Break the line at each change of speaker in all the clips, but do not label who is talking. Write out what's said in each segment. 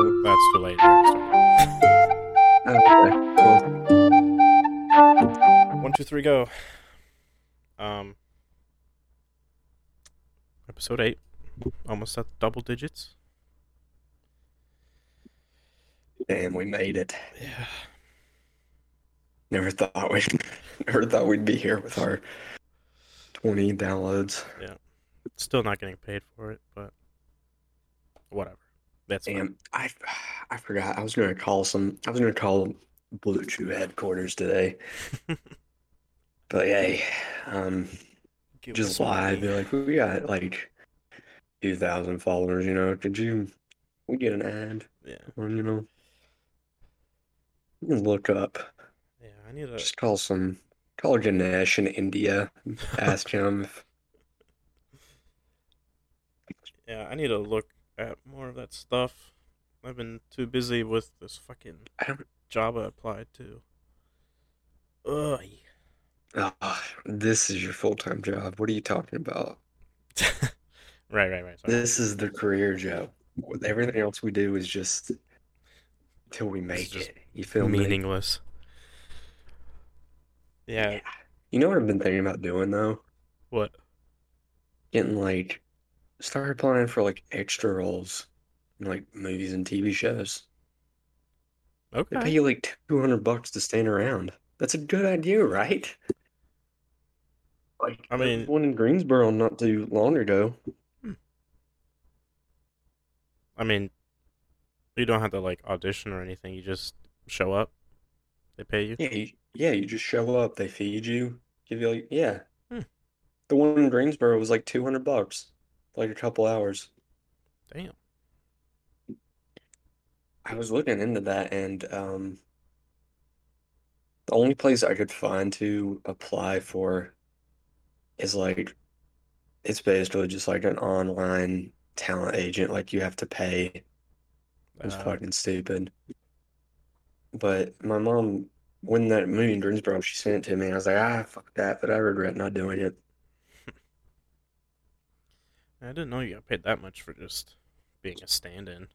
Uno, Joe, straight. Joe.
That's too late.
Okay, cool.
One, two, three, go. Um, episode eight, almost at double digits.
Damn, we made it.
Yeah.
Never thought we never thought we'd be here with our 20 downloads. Yeah.
Still not getting paid for it, but whatever. That's.
Damn, I I forgot. I was gonna call some. I was gonna call BlueChew headquarters today. But hey, um,
Give
just lie.
money.
Be like, we got like two thousand followers. You know, could you? We get an ad,
Yeah,
or you know, you can look up.
yeah. I need to
Just call some. Call Ganesh in India. Ask him if
Yeah, I need to look at more of that stuff. I've been too busy with this fucking
I
job I applied to. Ugh.
Oh, this is your full time job. What are you talking about?
right, right, right. Sorry.
This is the career job. Everything else we do is just till we make it. You feel me?
Meaningless. Yeah.
You know what I've been thinking about doing though?
What?
Getting like start applying for like extra roles in like movies and TV shows. Okay. They pay you like 200 bucks to stand around. That's a good idea, right? Like
I mean-
one in Greensboro not too long ago.
I mean, you don't have to like audition or anything. You just show up. They pay you.
Yeah, you, yeah, you just show up, they feed you, give you like yeah.
Hmm.
The one in Greensboro was like 200 bucks, for, like a couple hours.
Damn.
I was looking into that and um the only place I could find to apply for is like it's basically just like an online talent agent like you have to pay. It's
Uh,
fucking stupid. But my mom when that movie in Greensboro she sent it to me I was like ah fuck that but I regret not doing it.
I didn't know you got paid that much for just being a stand-in.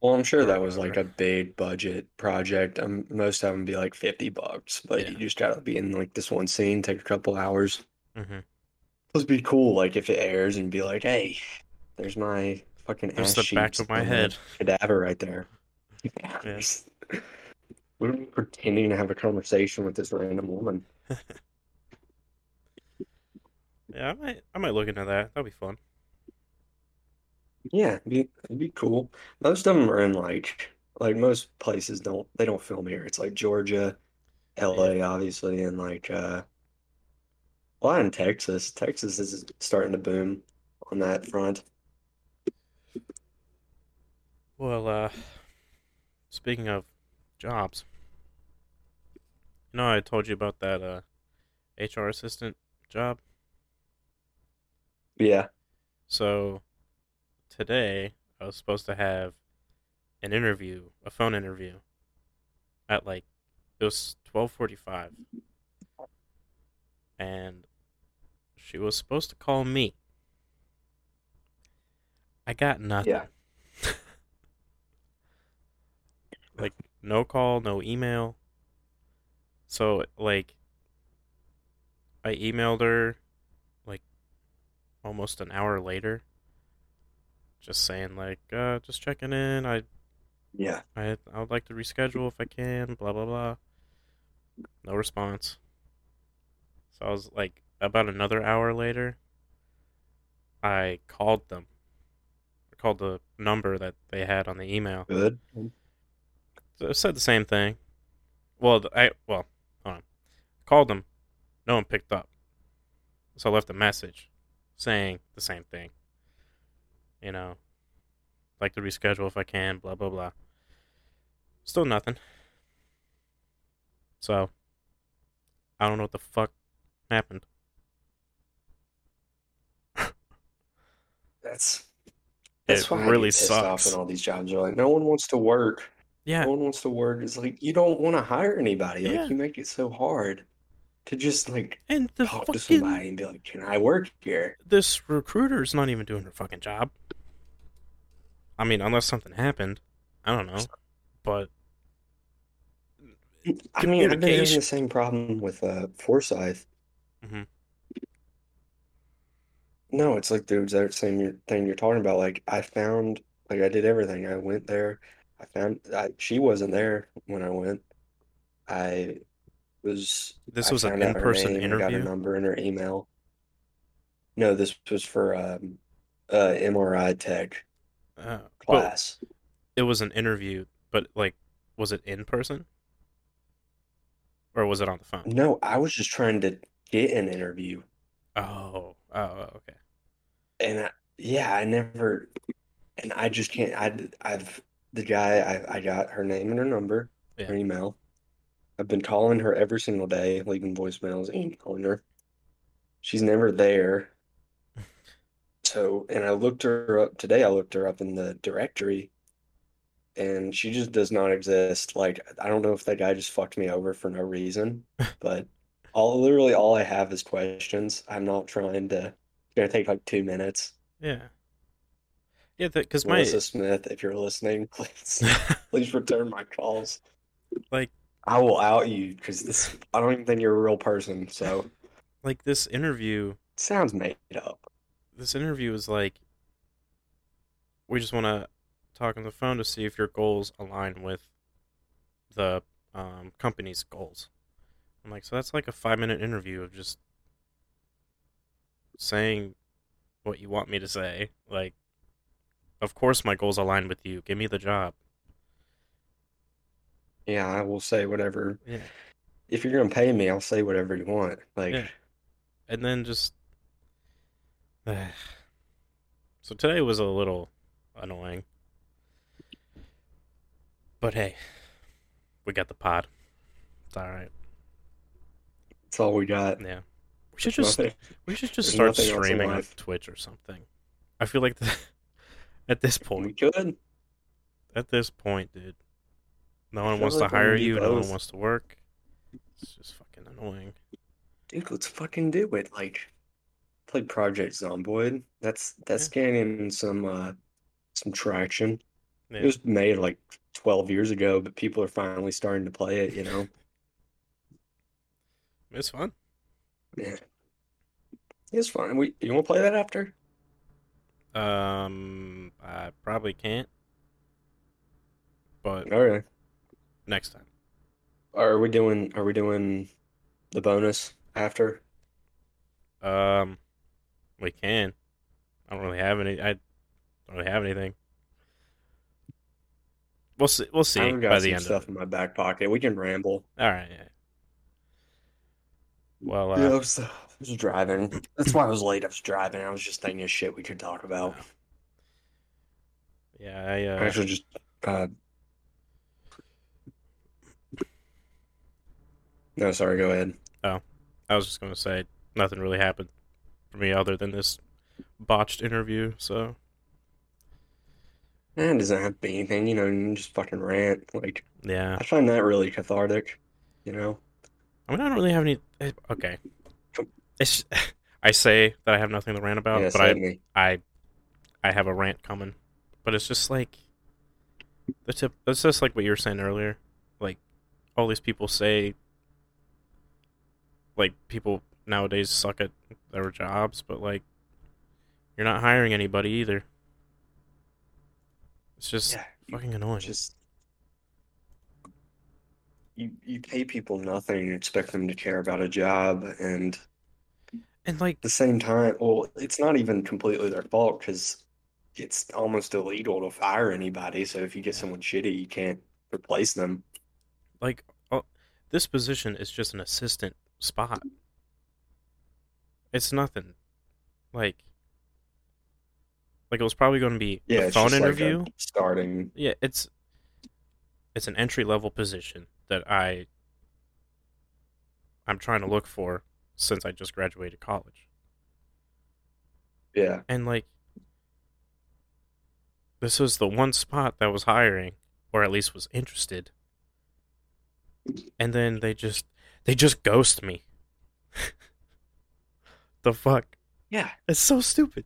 Well, I'm sure that was like a big budget project. Um, most of them be like 50 bucks, but
Yeah.
you just gotta be in like this one scene, take a couple hours.
Mm-hmm.
To be cool, like if it airs and be like, hey, there's my fucking
There's
ass
the back of my head.
cadaver right there. We're pretending to have a conversation with this random woman.
Yeah, I might. I might look into that. That'd be fun.
Yeah, it'd be, it'd be cool. Most of them are in like, like most places don't, they don't film here. It's like Georgia, LA, obviously, and like, uh, a lot in Texas. Texas is starting to boom on that front.
Well, uh, speaking of jobs, you know, I told you about that uh, HR assistant job.
Yeah.
So today I was supposed to have an interview, a phone interview, at like it was twelve forty-five, and she was supposed to call me. I got nothing.
Yeah.
like no call, no email. So like I emailed her almost an hour later just saying like uh just checking in. I
Yeah.
I I would like to reschedule if I can, blah blah blah. No response. So I was like about another hour later I called them. I called the number that they had on the email.
Good.
So it said the same thing. Well, I well, hold on. Called them. No one picked up. So I left a message saying the same thing. You know, like to reschedule if I can, blah blah blah. Still nothing. So I don't know what the fuck happened.
That's that's
It
why I
really
get pissed off
sucks.
in all these jobs. Are like, no one wants to work.
Yeah,
No one wants to work. It's like you don't want to hire anybody.
Yeah.
Like you make it so hard to just like
and the
talk to somebody and be like, "Can I work here?"
this recruiter's not even doing her fucking job. I mean, unless something happened, I don't know. But
I mean, I've been having the same problem with uh Forsyth.
Mhm.
No, it's like the exact same thing you're talking about. Like I found, like I did everything. I went there. I found I, she wasn't there when I went. I was.
this
I
was an
found out her
in-person
name. I got her
interview.
number and her email. No, this was for um, uh, MRI tech
Uh,
class.
it was an interview, but like, was it in person, or was it on the phone?
No, I was just trying to get an interview.
Oh, oh, oh, okay.
And I, yeah, I never, and I just can't. I, I've the guy. I, I got her name and her number, her email. I've been calling her every single day, leaving voicemails, emailing mm. her. She's never there. So, and I looked her up today. I looked her up in the directory, and she just does not exist. Like, I don't know if that guy just fucked me over for no reason, but all literally all I have is questions. I'm not trying to. It's gonna take like two minutes.
Yeah, yeah. Because my
Melissa Smith, if you're listening, please please return my calls.
like
I will out you because this. I don't even think you're a real person. So
like this interview.
it sounds made up.
This interview is like, we just want to talk on the phone to see if your goals align with the um, company's goals. I'm like, so that's like a five minute interview of just saying what you want me to say. Like, of course my goals align with you. Give me the job.
Yeah, I will say whatever.
Yeah.
If you're gonna pay me, I'll say whatever you want. Like,
Yeah. And then just. so today was a little annoying. But hey, we got the pod. It's alright.
that's all we got.
Yeah. We should
There's
just
nothing-
we should just
there's
start
nothing else in
streaming on. Twitch or something. I feel like the, at this point We
could.
at this point, dude, no one wants to
like we
hire you. No one wants to work. It's just fucking annoying.
Dude, let's fucking do it. Like, play Project Zomboid. That's that's gaining some uh some traction. It was made like 12 years ago, but people are finally starting to play it, you know?
It's fun.
Yeah. It's fun. We you want to play that after?
Um, I probably can't, but
All right.
Next time.
Are we doing are we doing the bonus after?
Um, we can. I don't really have any. I don't really have anything. We'll see. We'll see
I've
by
got
the
some
end
stuff in my back pocket. We can ramble.
All right. Yeah. Well,
Yeah, I
uh,
was, I was driving. That's why I was late. I was driving. I was just thinking of shit we could talk about.
yeah. I
I
uh,
actually just uh No, sorry, go ahead.
Oh, I was just gonna say nothing really happened for me other than this botched interview. So
Eh, It doesn't have to be anything, you know, you just fucking rant. Like
yeah.
I find that really cathartic, you know?
I mean, I don't really have any. eh, Okay. It's I say that I have nothing to rant about,
Yeah,
but I. I, I have a rant coming. But it's just like the tip. It's just like what you were saying earlier. Like all these people say, like people nowadays suck at their jobs, but like you're not hiring anybody either. It's just
Yeah,
fucking annoying.
just you you pay people nothing and expect them to care about a job, and
and like
at the same time, well, it's not even completely their fault because it's almost illegal to fire anybody. So if you get someone shitty, you can't replace them.
like uh, this position is just an assistant spot. It's nothing. Like like it was probably going to be
Yeah,
a phone
just like a
interview.
starting.
yeah, it's it's an entry level position that I I'm trying to look for since I just graduated college.
Yeah,
And like this was the one spot that was hiring or at least was interested. And then they just they just ghost me. the fuck?
yeah,
It's so stupid.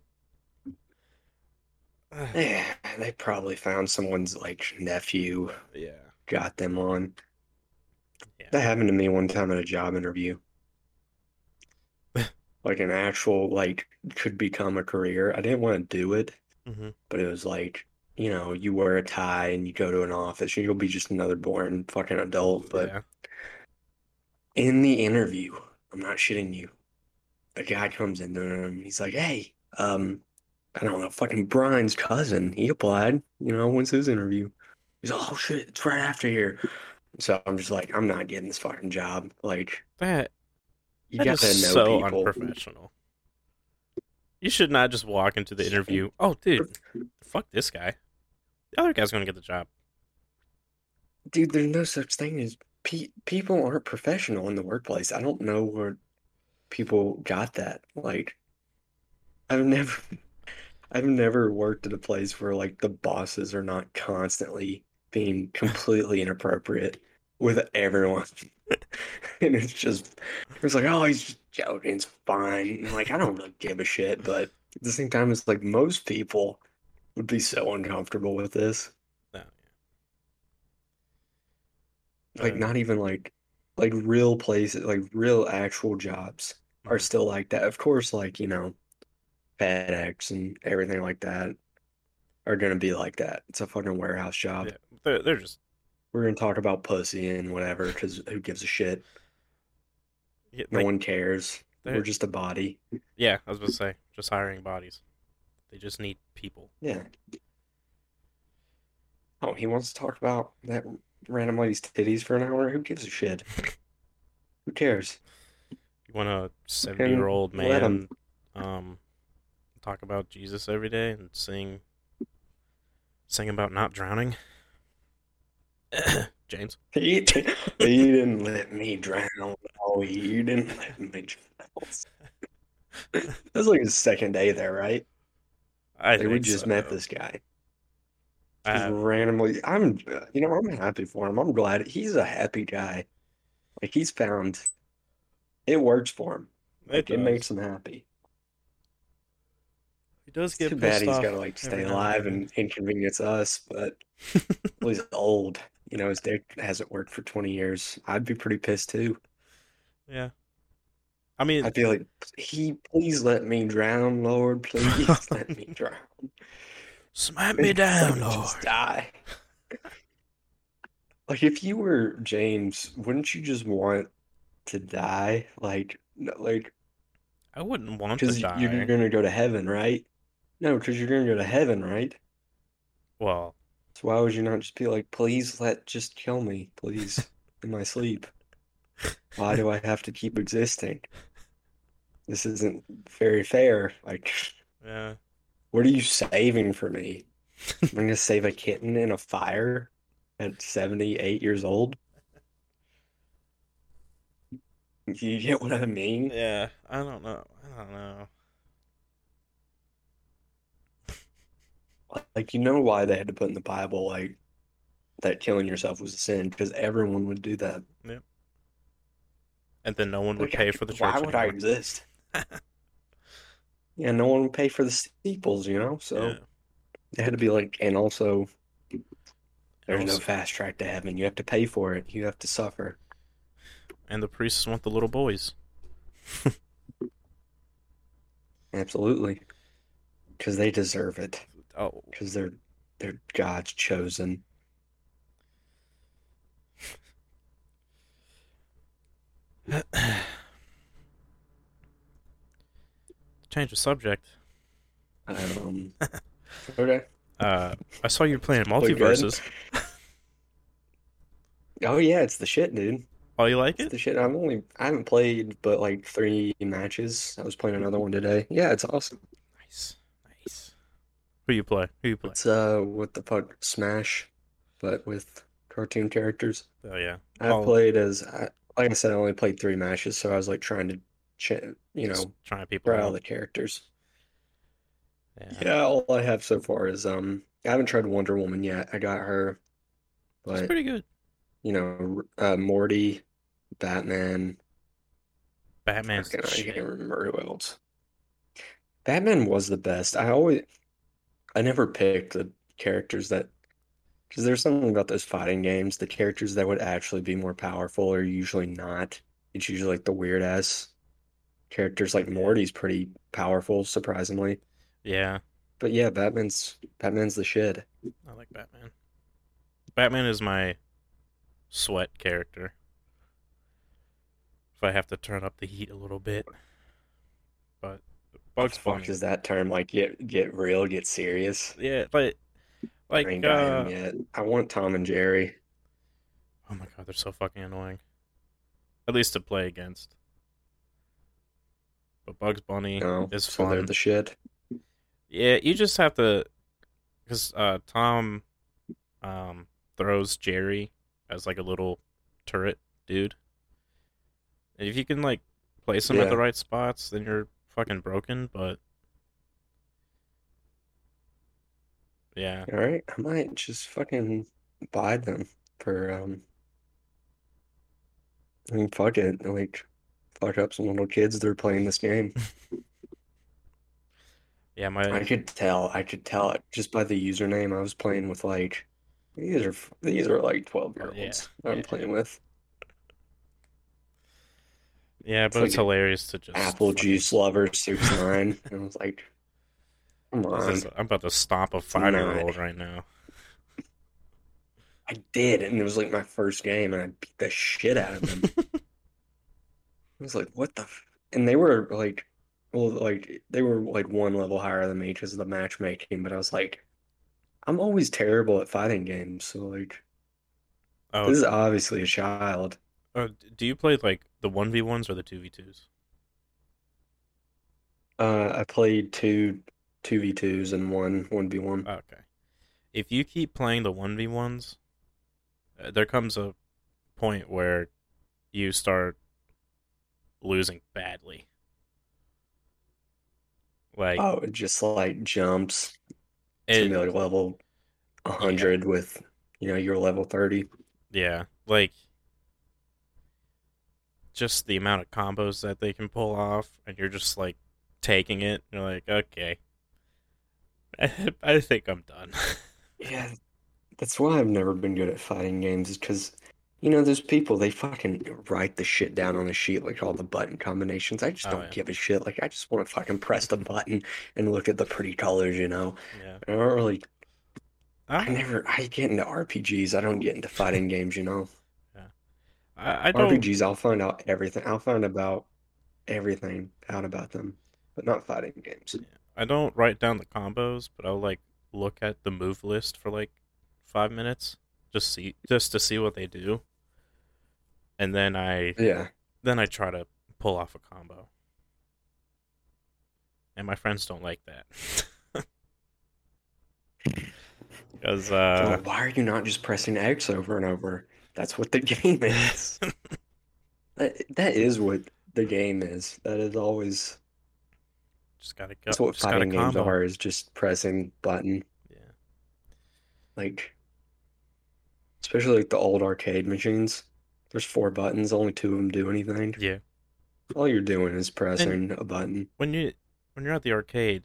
yeah. They probably found someone's like nephew,
yeah.
got them on.
Yeah.
That happened to me one time at a job interview. Like an actual like could become a career. I didn't want to do it,
hmm
but it was like, you know, you wear a tie and you go to an office and you'll be just another boring fucking adult. But
yeah.
In the interview, I'm not shitting you. The guy comes into him, he's like, Hey, um, I don't know, fucking Brian's cousin. He applied, you know, when's his interview? He's like, Oh shit, it's right after here. So I'm just like, I'm not getting this fucking job. Like,
That
you
that
gotta
is
know
so
people.
unprofessional. You should not just walk into the interview. Oh, dude, fuck this guy. The other guy's gonna get the job.
Dude, there's no such thing as pe people aren't professional in the workplace. I don't know where people got that. Like, I've never, I've never worked at a place where like the bosses are not constantly being completely inappropriate with everyone. And it's just, it's like, oh, he's just joking. It's fine. And, like, I don't really give a shit, but at the same time, it's like most people would be so uncomfortable with this.
No,
Like
Uh,
not even like like real places, like real actual jobs are
Mhm.
still like that. Of course, like, you know, FedEx and everything like that are gonna be like that. It's a fucking warehouse job.
yeah, they're, they're just
We're gonna talk about pussy and whatever, because who gives a shit?
yeah,
No
like,
one cares. We're just a body.
yeah. I was gonna say just hiring bodies. They just need people.
Yeah. Oh, he wants to talk about that random lady's titties for an hour? Who gives a shit? Who cares?
You want a seventy-year-old man um talk about Jesus every day and sing sing about not drowning? James.
He, he didn't let me drown. Oh, you didn't let me drown. That's like his second day there, right?
I
Like we just
so.
met this guy.
I
Just
have-
randomly. I'm, you know, I'm happy for him. I'm glad he's a happy guy. Like he's found it works for him. Like, it makes him happy.
He does get
too bad he's got to like stay alive and inconvenience us, but well, he's old. You know, his dick hasn't worked for 20 years. I'd be pretty pissed too.
yeah. I mean,
I'd be like, he, please let me drown, Lord. Please let me drown.
Smack me down,
Just
Lord.
die. Like, if you were James, wouldn't you just want to die? Like, no, like,
I wouldn't want to die.
you're gonna go to heaven, right? No, because you're gonna go to heaven, right?
Well,
So why would you not just be like, please let, just kill me, please, in my sleep? Why do I have to keep existing? This isn't very fair. Like,
yeah.
What are you saving for me? I'm gonna save a kitten in a fire at 78 years old? You get what I mean?
Yeah, I don't know. I don't know.
Like, you know why they had to put in the Bible, like, that killing yourself was a sin? Because everyone would do that. Yep.
And then no one would
Like,
pay for the
why
church
would I exist? yeah, no one would pay for the steeples, you know? So
Yeah.
it had to be like, and also there's no fast track to heaven. You have to pay for it. You have to suffer.
And the priests want the little boys.
Absolutely. Because they deserve it.
Oh,
Because they're they're God's chosen.
change the subject.
Um, okay.
Uh, I saw you playing MultiVersus.
Oh yeah, it's the shit, dude.
Oh, you like
It's
it?
the shit. I've only I haven't played but like three matches. I was playing another one today. Yeah, it's awesome.
Nice, nice. Who you play? Who you play?
It's uh what the fuck Smash, but with cartoon characters.
Oh yeah.
I
Oh,
played as I, like I said, I only played three matches, so I was like trying to, ch you
just
know,
trying people
try all
out.
the characters.
Yeah.
Yeah, all I have so far is um I haven't tried Wonder Woman yet. I got her,
It's
but
pretty good.
you know, uh, Morty, Batman.
Batman's the
fucking- I can't remember who else. Batman was the best. I always, I never picked the characters that, because there's something about those fighting games. The characters that would actually be more powerful are usually not. It's usually like the weird ass characters. Like Morty's pretty powerful, surprisingly.
Yeah,
But yeah, Batman's Batman's the shit.
I like Batman. Batman is my sweat character. If I have to turn up the heat a little bit. But Bugs
Fuck
Bunny.
does that term like get get real, get serious?
Yeah, but
I
like
ain't
uh
yet. I want Tom and Jerry.
oh my god, they're so fucking annoying. At least to play against. But Bugs Bunny
No,
is
so
fun.
the shit.
Yeah, you just have to, because uh, Tom um, throws Jerry as like a little turret dude. And if you can like place him at the right spots, then you're fucking broken. But yeah,
All right, I might just fucking buy them for um. I mean, fuck it, like, fuck up some little kids. They're playing this game.
yeah, my I
could tell. I could tell it just by the username. I was playing with like, these are these are like twelve year
Oh, yeah,
olds I'm
yeah.
playing with.
yeah, but
like
it's hilarious to just
Apple
fucking-
juice lover six nine. And I was like, come on.
is- I'm about to stomp a five year old right now.
I did, and it was like my first game, and I beat the shit out of them. I was like, what the? F-? And they were like, well, like they were like one level higher than me because of the matchmaking. But I was like, I'm always terrible at fighting games, so like,
Oh,
this is obviously a child.
uh, do you play like the one v ones or the two v twos?
Uh, I played two two v twos and one one v one.
Okay. If you keep playing the 1v1s, uh, there comes a point where you start losing badly. Like,
Oh, it just like jumps to
it,
like level 100 with, you know, you're level 30.
yeah, like just the amount of combos that they can pull off, and you're just like taking it. You're like, okay, I, I think I'm done.
Yeah, that's why I've never been good at fighting games, is because, you know, there's people, they fucking write the shit down on a sheet, like all the button combinations. I just
Oh,
don't
yeah.
give a shit. Like, I just want to fucking press the button and look at the pretty colors, you know?
yeah,
I don't really, I
I,
never, I get into RPGs. I don't get into fighting games, you know?
I, I don't.
RPGs, I'll find out everything. I'll find about everything out about them, but not fighting games.
I don't write down the combos, but I'll like look at the move list for like five minutes, just see just to see what they do, and then I
Yeah.
then I try to pull off a combo. And my friends don't like that. Because
So
uh,
why are you not just pressing X over and over? That's what the game is. That that is what the game is. That is always
just gotta go.
that's what
just
fighting games
combo.
are, is just pressing button.
Yeah.
Like especially like the old arcade machines. There's four buttons, only two of them do anything.
Yeah.
All you're doing is pressing a button.
When you when you're at the arcade,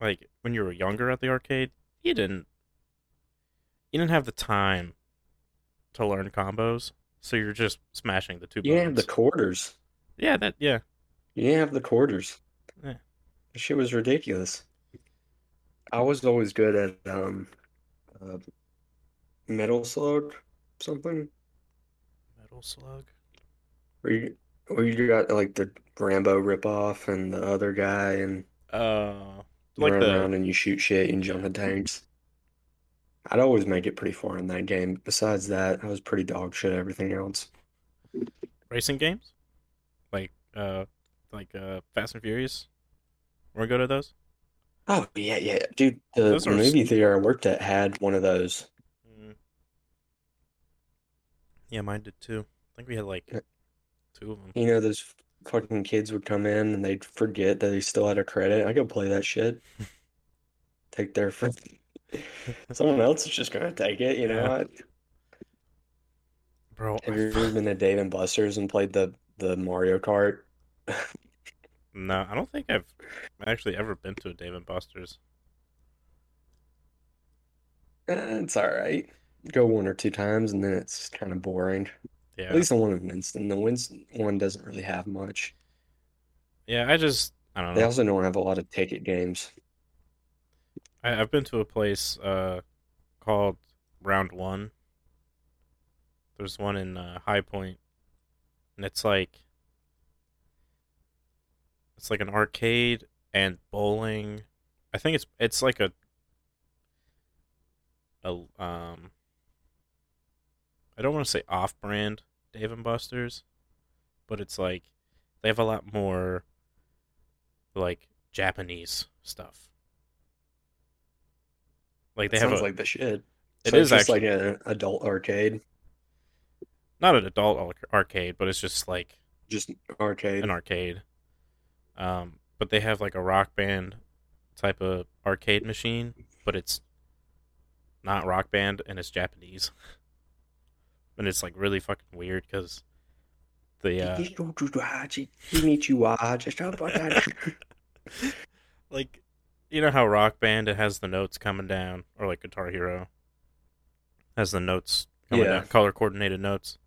like when you were younger at the arcade, you didn't you didn't have the time to learn combos, so you're just smashing the two
You didn't have the quarters.
yeah, that yeah.
You didn't have the quarters.
Yeah.
That shit was ridiculous. I was always good at um uh, Metal Slug something
Metal Slug.
where you where you got like the Rambo ripoff and the other guy and
Uh, like
run
the
around and you shoot shit and jump in tanks. I'd always make it pretty far in that game. Besides that, I was pretty dog shit at everything else.
racing games, like uh, like uh, Fast and Furious. We're good at those.
Oh yeah, yeah, dude. The movie theater I worked at had one of those.
Yeah, mine did too. I think we had like two of them.
You know, those fucking kids would come in and they'd forget that they still had a credit. I go play that shit. Take their fr- Someone else is just gonna take it, you know?
Yeah. Bro,
Have you ever been to Dave and Buster's and played the the Mario Kart?
no, I don't think I've actually ever been to a Dave and Buster's.
Eh, It's all right. Go one or two times and then it's kind of boring.
Yeah,
At least the one in Winston. The Winston one doesn't really have much.
yeah. I just I don't know.
They also don't have a lot of ticket games.
I, I've been to a place uh called Round One. There's one in uh, High Point, and it's like it's like an arcade and bowling. I think it's it's like a a um. I don't want to say off-brand Dave and Buster's, but it's like they have a lot more like Japanese stuff. Like they have
Sounds
a
like the shit.
It
So
is
just
actually-
like an adult arcade,
not an adult arcade, but it's just like
just arcade.
an arcade. Um, but they have like a rock band type of arcade machine, but it's not rock band and it's Japanese. and it's like really fucking weird because the uh, like you know how rock band it has the notes coming down or like guitar hero has the notes coming
Yeah.
down color coordinated notes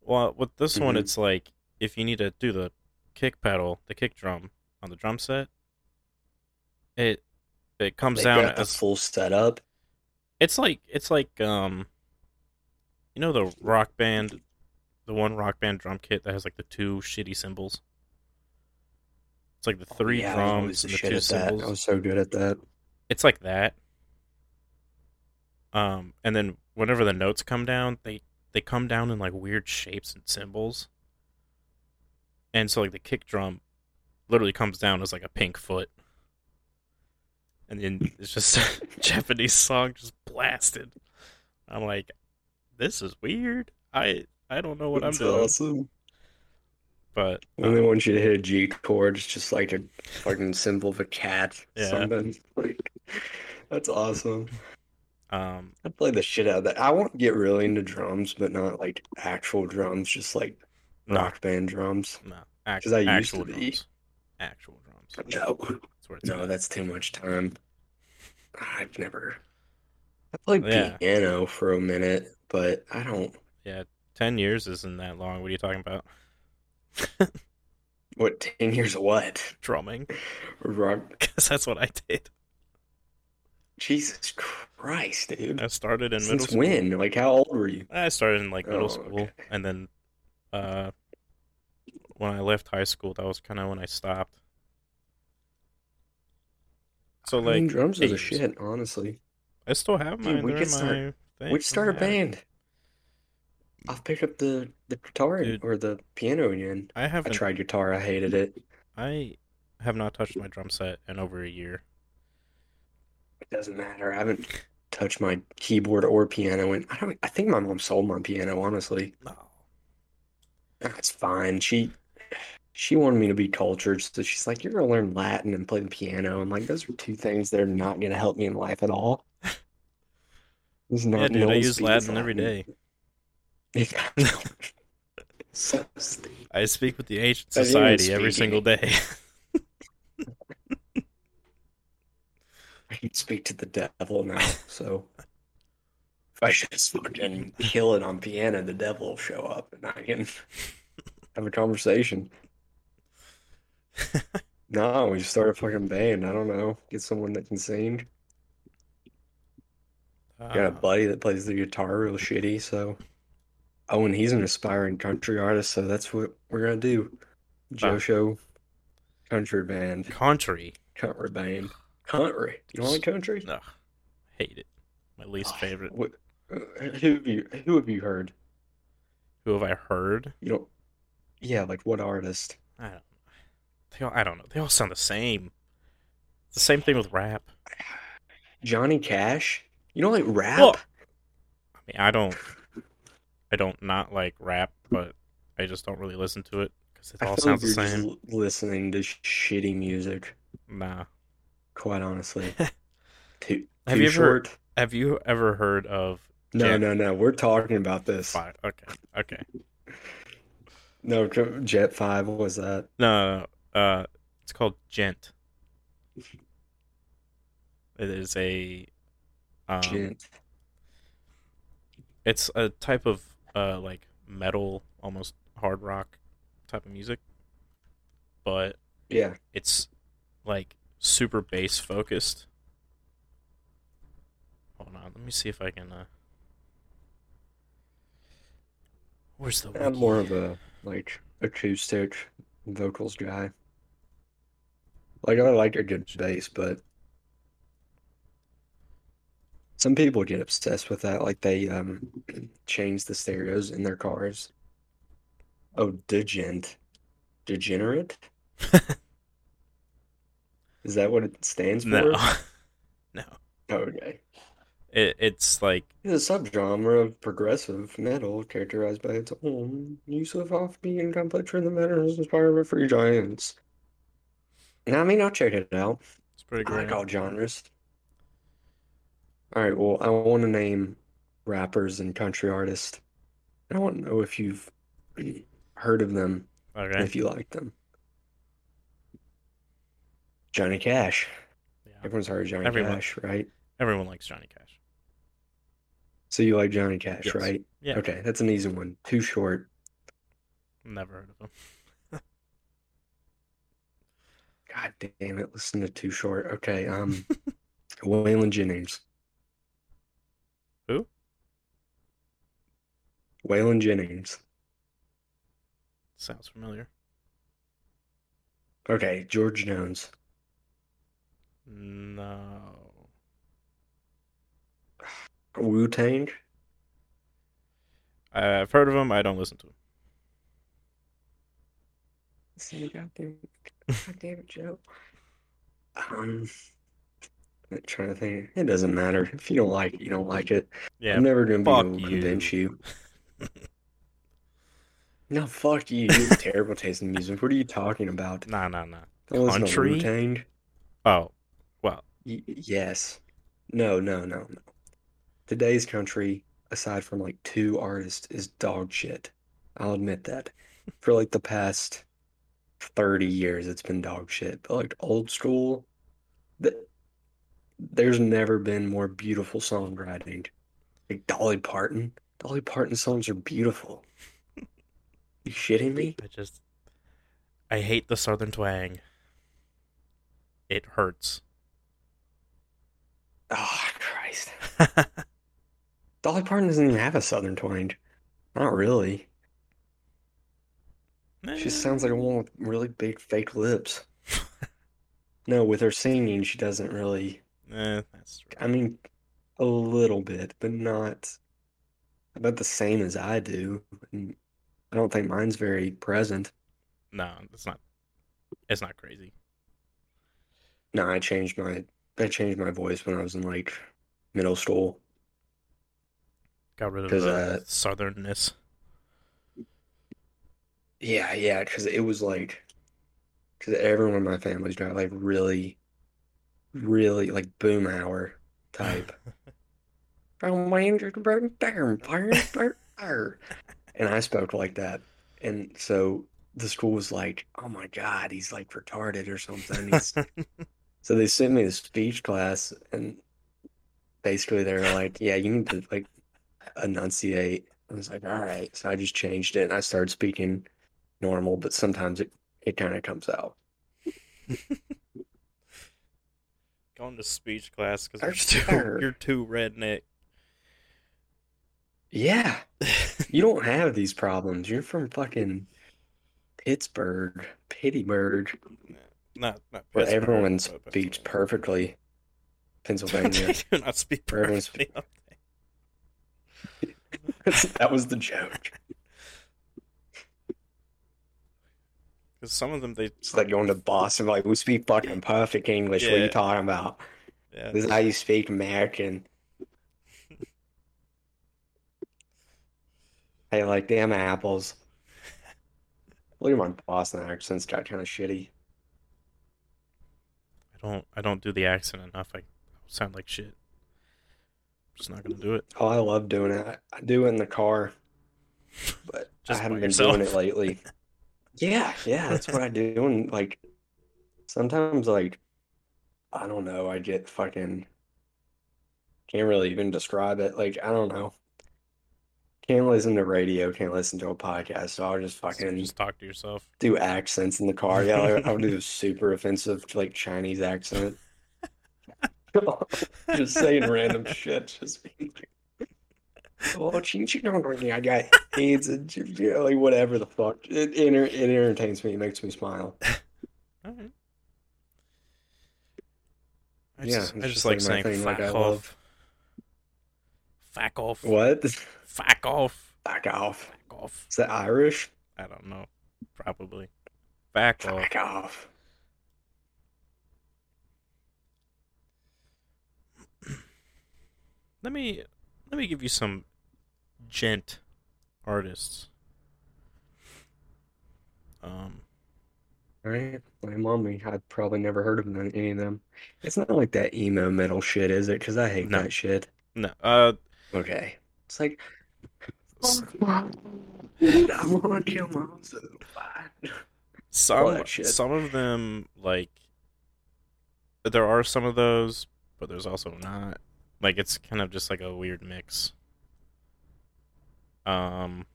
well with this one
Mhm.
it's like if you need to do the kick pedal the kick drum on the drum set it it comes
They
down as
full setup.
it's like it's like um you know the rock band the one rock band drum kit that has like the two shitty cymbals it's like the three
Oh, Yeah, was always
drums and the two cymbals
I was so good at that.
it's like that. Um, and then whenever the notes come down, they they come down in like weird shapes and symbols. And so like the kick drum literally comes down as like a pink foot. And then it's just a Japanese song just blasted. I'm like, this is weird. I I don't know what
That's
I'm doing.
awesome.
But
When they
uh,
want you to hit a G chord, it's just like a fucking symbol of a cat.
Yeah.
Something. Like, that's awesome.
um
I play the shit out of that. I won't get really into drums, but not like actual drums, just like
no,
rock band drums.
no, act,
'Cause I used
actual
to be.
Actual drums.
No,
That's
no,
at.
that's too much time. I've never. I played
Yeah.
piano for a minute, but I don't.
Yeah, ten years isn't that long. What are you talking about?
What, 10 years of what?
Drumming, because that's what I did.
Jesus Christ, dude.
I started in middle
Since
school.
when? Like, how old were you?
I started in like middle
Oh,
school,
okay.
and then uh, when I left high school, that was kind of when I stopped. So
I
like
mean, drums is a shit, honestly.
I still have
Dude,
mine.
we
They're
could
in
start- We should start a band. I've picked up the the guitar
Dude.
or the piano again.
I
I
haven't.
tried guitar, I hated it.
I have not touched my drum set in over a year.
It doesn't matter. I haven't touched my keyboard or piano, and I don't. I think my mom sold my piano. Honestly,
No.
that's fine. She she wanted me to be cultured, so she's like, "You're gonna learn Latin and play the piano." I'm like, "Those are two things that are not gonna help me in life at all." It's not
yeah, dude, I use Latin every day.
so.
I speak with the ancient society every single day.
I can speak to the devil now, so if I just fucking kill it on piano, the devil will show up and I can have a conversation. no, we just start a fucking band. I don't know. Get someone that can sing. Got a
Uh,
buddy that plays the guitar real shitty, so oh, and he's an aspiring country artist, so that's what we're gonna do. Joe. Show country band,
country.
country band, country. You like country?
Ugh, hate it. My least favorite.
What, uh, who have you who have you heard?
Who have I heard?
You don't. Yeah, like what artist?
I don't. They all, I don't know. They all sound the same. It's the same thing with rap.
Johnny Cash? You don't like rap?
Well, I mean, I don't. I don't not like rap, but I just don't really listen to it because it all
feel like
sounds the same.
just listening to shitty music.
Nah.
Quite honestly. Too,
Have
too
you ever-
short?
Have you ever heard of?
No,
Jet-
no, no. We're talking about this.
Five. Okay. Okay.
No, Jet Five. What was that?
No, no, no. Uh, it's called Djent. It is a. Um,
Djent.
It's a type of uh like metal, almost hard rock type of music, but
Yeah.
it's like super bass focused. Hold on, let me see if I can. uh Where's the?
I'm
wiki?
more of a like acoustic vocals guy. Like I like a good bass, but some people get obsessed with that. Like they um change the stereos in their cars. Oh, degent, degenerate. Is that what it stands for?
no, no.
Okay.
It, it's like
It's a subgenre of progressive metal characterized by its own use of offbeat and complex rhythm patterns inspired by free giants. Now, I mean, I'll check it out.
it's pretty
I like
great.
all genres. All right, well, I want to name rappers and country artists. And I want to know if you've heard of them and if you like them. Johnny Cash.
Yeah.
Everyone's heard of Johnny
Everyone.
Cash, right?
Everyone likes Johnny Cash.
So you like Johnny Cash,
Yes.
right?
Yeah.
Okay, that's an easy one. Too short.
Never heard of him.
God damn it, listen to Too Short. Okay, um, Waylon Jennings.
Who?
Waylon Jennings.
Sounds familiar.
Okay, George Jones.
No.
Wu-Tang.
I've heard of him. I don't listen to him.
See, goddamn, God damn Joe. Um, I'm trying to think. It doesn't matter. If you don't like it, you don't like it.
Yeah.
I'm never gonna be able to
you.
convince you. No, fuck you. You have terrible taste in music. What are you talking about?
Nah, nah, nah.
Don't listen to
Country?
Wu-Tang.
Oh, well,
Y- yes. No, no, no, no. Today's country, aside from like two artists, is dog shit. I'll admit that. For like the past 30 years, it's been dog shit. But like old school, th there's never been more beautiful songwriting. Like Dolly Parton. Dolly Parton songs are beautiful. You shitting me?
I just. I hate the southern twang. It hurts.
Oh, Christ. Dolly Parton doesn't even have a southern twang. Not really. She sounds like a woman with really big fake lips. No, with her singing, she doesn't really.
Eh, that's true.
I mean, a little bit, but not about the same as I do. And I don't think mine's very present.
No, it's not. It's not crazy.
No, I changed my I changed my voice when I was in like middle school.
Got rid of the
uh,
southernness.
Yeah, yeah, because it was like, because everyone in my family's got like really, really like Boomhauer type. And I spoke like that. And so the school was like, oh my God, he's like retarded or something. So they sent me to speech class, and basically they were like, "Yeah, you need to like enunciate." I was like, "All right." So I just changed it, and I started speaking normal, but sometimes it it kind of comes out.
Going to speech class because you're too, you're too redneck.
Yeah, you don't have these problems. You're from fucking Pittsburgh, Pittsburgh,
Not not
where everyone speaks perfectly. Pennsylvania.
do not speak perfectly
that was the joke.
Because some of them they
It's like going to Boston, like we speak fucking perfect English. What are you talking about?
yeah,
This is how you speak American. Hey, like damn apples. Look at my Boston accent's got kind of shitty.
I don't I don't do the accent enough. I sound like shit. I'm just not gonna do it.
Oh, I love doing it. I, I do it in the car, but
Just
I haven't been doing it lately. Yeah, yeah, that's what I do. And like sometimes, like I don't know, I get fucking can't really even describe it. Like I don't know, can't listen to radio, can't listen to a podcast, so I'll just
So
fucking
just talk to yourself.
do accents in the car. Yeah, like, I'll do a super offensive like Chinese accent. Just saying random shit. Just being like, oh, ching ching dong dong, I got AIDS and you know, like whatever the fuck. It, enter, it entertains me. It makes me smile.
All right. I
Yeah,
just, I
it's
just like saying
thing, like,
"fuck
I love-
Fuck off.
What?
Fuck off.
Back off.
Fuck off.
Is that Irish?
I don't know. Probably. Back off.
Back off.
Let me let me give you some Djent artists. Um
All right. My mommy, I'd probably never heard of any of them. It's not like that emo metal shit, is it? Because I hate
No.
that shit.
no uh
Okay. It's like,
s-
I want to kill myself.
some
shit.
some of them like there are some of those, but there's also not. Like it's kind of just like a weird mix. Um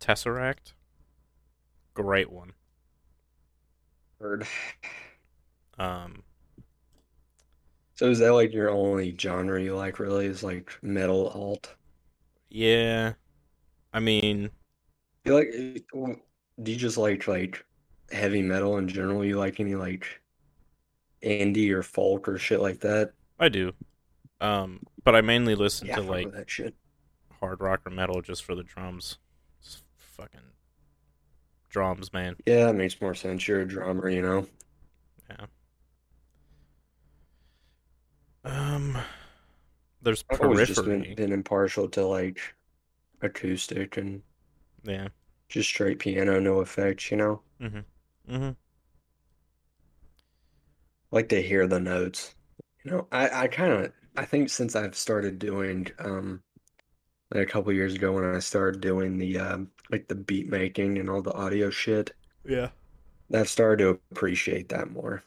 Tesseract. Great one.
Heard.
Um
So is that like your only genre you like really is like metal alt?
yeah. I mean,
You like do you just like like heavy metal in general? You like any like indie or folk or shit like that?
I do. Um but I mainly listen
Yeah,
to like
that shit.
hard rock or metal just for the drums. Just fucking drums, man.
Yeah, it makes more sense. You're a drummer, you know.
Yeah. Um, there's
I've always just been, been impartial to like acoustic and
Yeah.
just straight piano, no effects, you know.
Mm-hmm.
like to hear the notes. You know, I, I kind of I think since I've started doing um like a couple years ago when I started doing the um like the beat making and all the audio shit,
Yeah.
I've started to appreciate that more.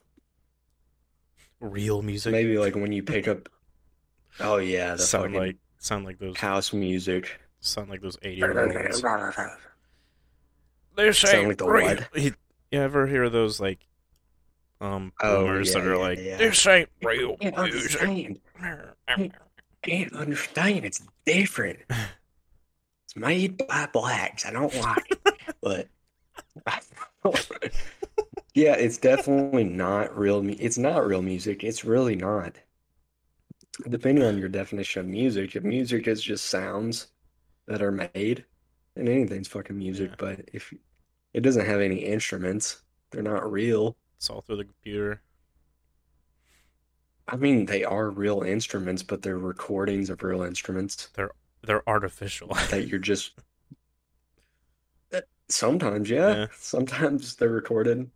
Real music.
Maybe like when you pick up oh yeah, the
sound like sound like those
house music.
sound like those eighty year olds. They
Sound
say
like the
real-
what?
You ever hear those like um
Oh,
boomers that
yeah,
are
yeah,
like
yeah.
this ain't real
Can't
music.
understand. Can't understand. It's different. It's made by blacks. I don't like it, but yeah, it's definitely not real. mu- It's not real music. It's really not. Depending on your definition of music, if music is just sounds that are made, and anything's fucking music.
Yeah.
But if it doesn't have any instruments, they're not real.
It's all through the computer.
I mean, they are real instruments, but they're recordings of real instruments.
They're they're artificial.
that you're just Uh, sometimes yeah
Yeah.
sometimes they're recorded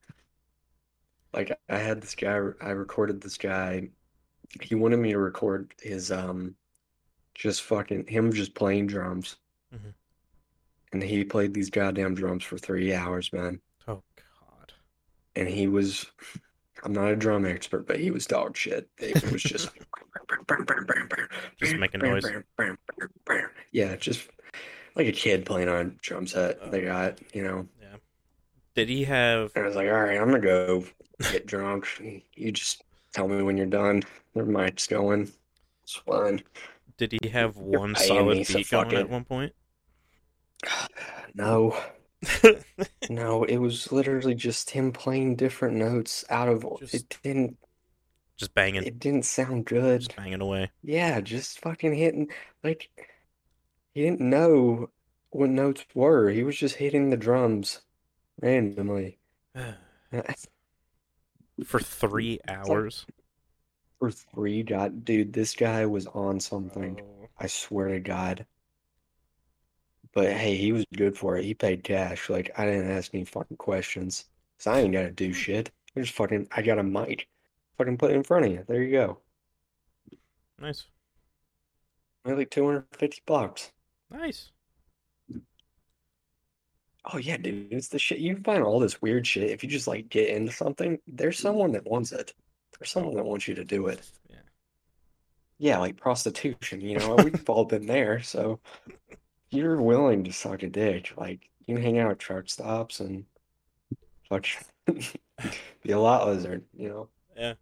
like I had this guy I recorded this guy he wanted me to record his um just fucking him just playing drums
Mhm.
and he played these goddamn drums for three hours man
oh God.
and he was I'm not a drum expert, but he was dog shit. It was just
Just making noise.
Yeah, just like a kid playing on a drum set. They got, you know.
Did he have?
I was like, all right, I'm gonna go get drunk. You just tell me when you're done. Your mic's going. It's fine.
Did he have one solid
so
beat
fuck
going at one point?
No, no, it was literally just him playing different notes out of
Just
it didn't
Just banging,
it didn't sound good.
just banging away.
Yeah, just fucking hitting like he didn't know what notes were. He was just hitting the drums randomly.
For three hours.
For three god dude, this guy was on something.
Oh.
I swear to God. But hey, he was good for it. He paid cash. Like I didn't ask any fucking questions. So I ain't gotta do shit. I just fucking I got a mic. Fucking put it in front of you. There you go.
Nice,
like 250 bucks.
nice.
Oh yeah, dude, it's the shit. You find all this weird shit. If you just like get into something, there's mm-hmm. someone that wants it. There's someone that wants you to do it.
Yeah.
Yeah, like prostitution, you know, we've all been there. So you're willing to suck a dick. Like you can hang out at truck stops and fuck be a lot lizard, you know.
Yeah.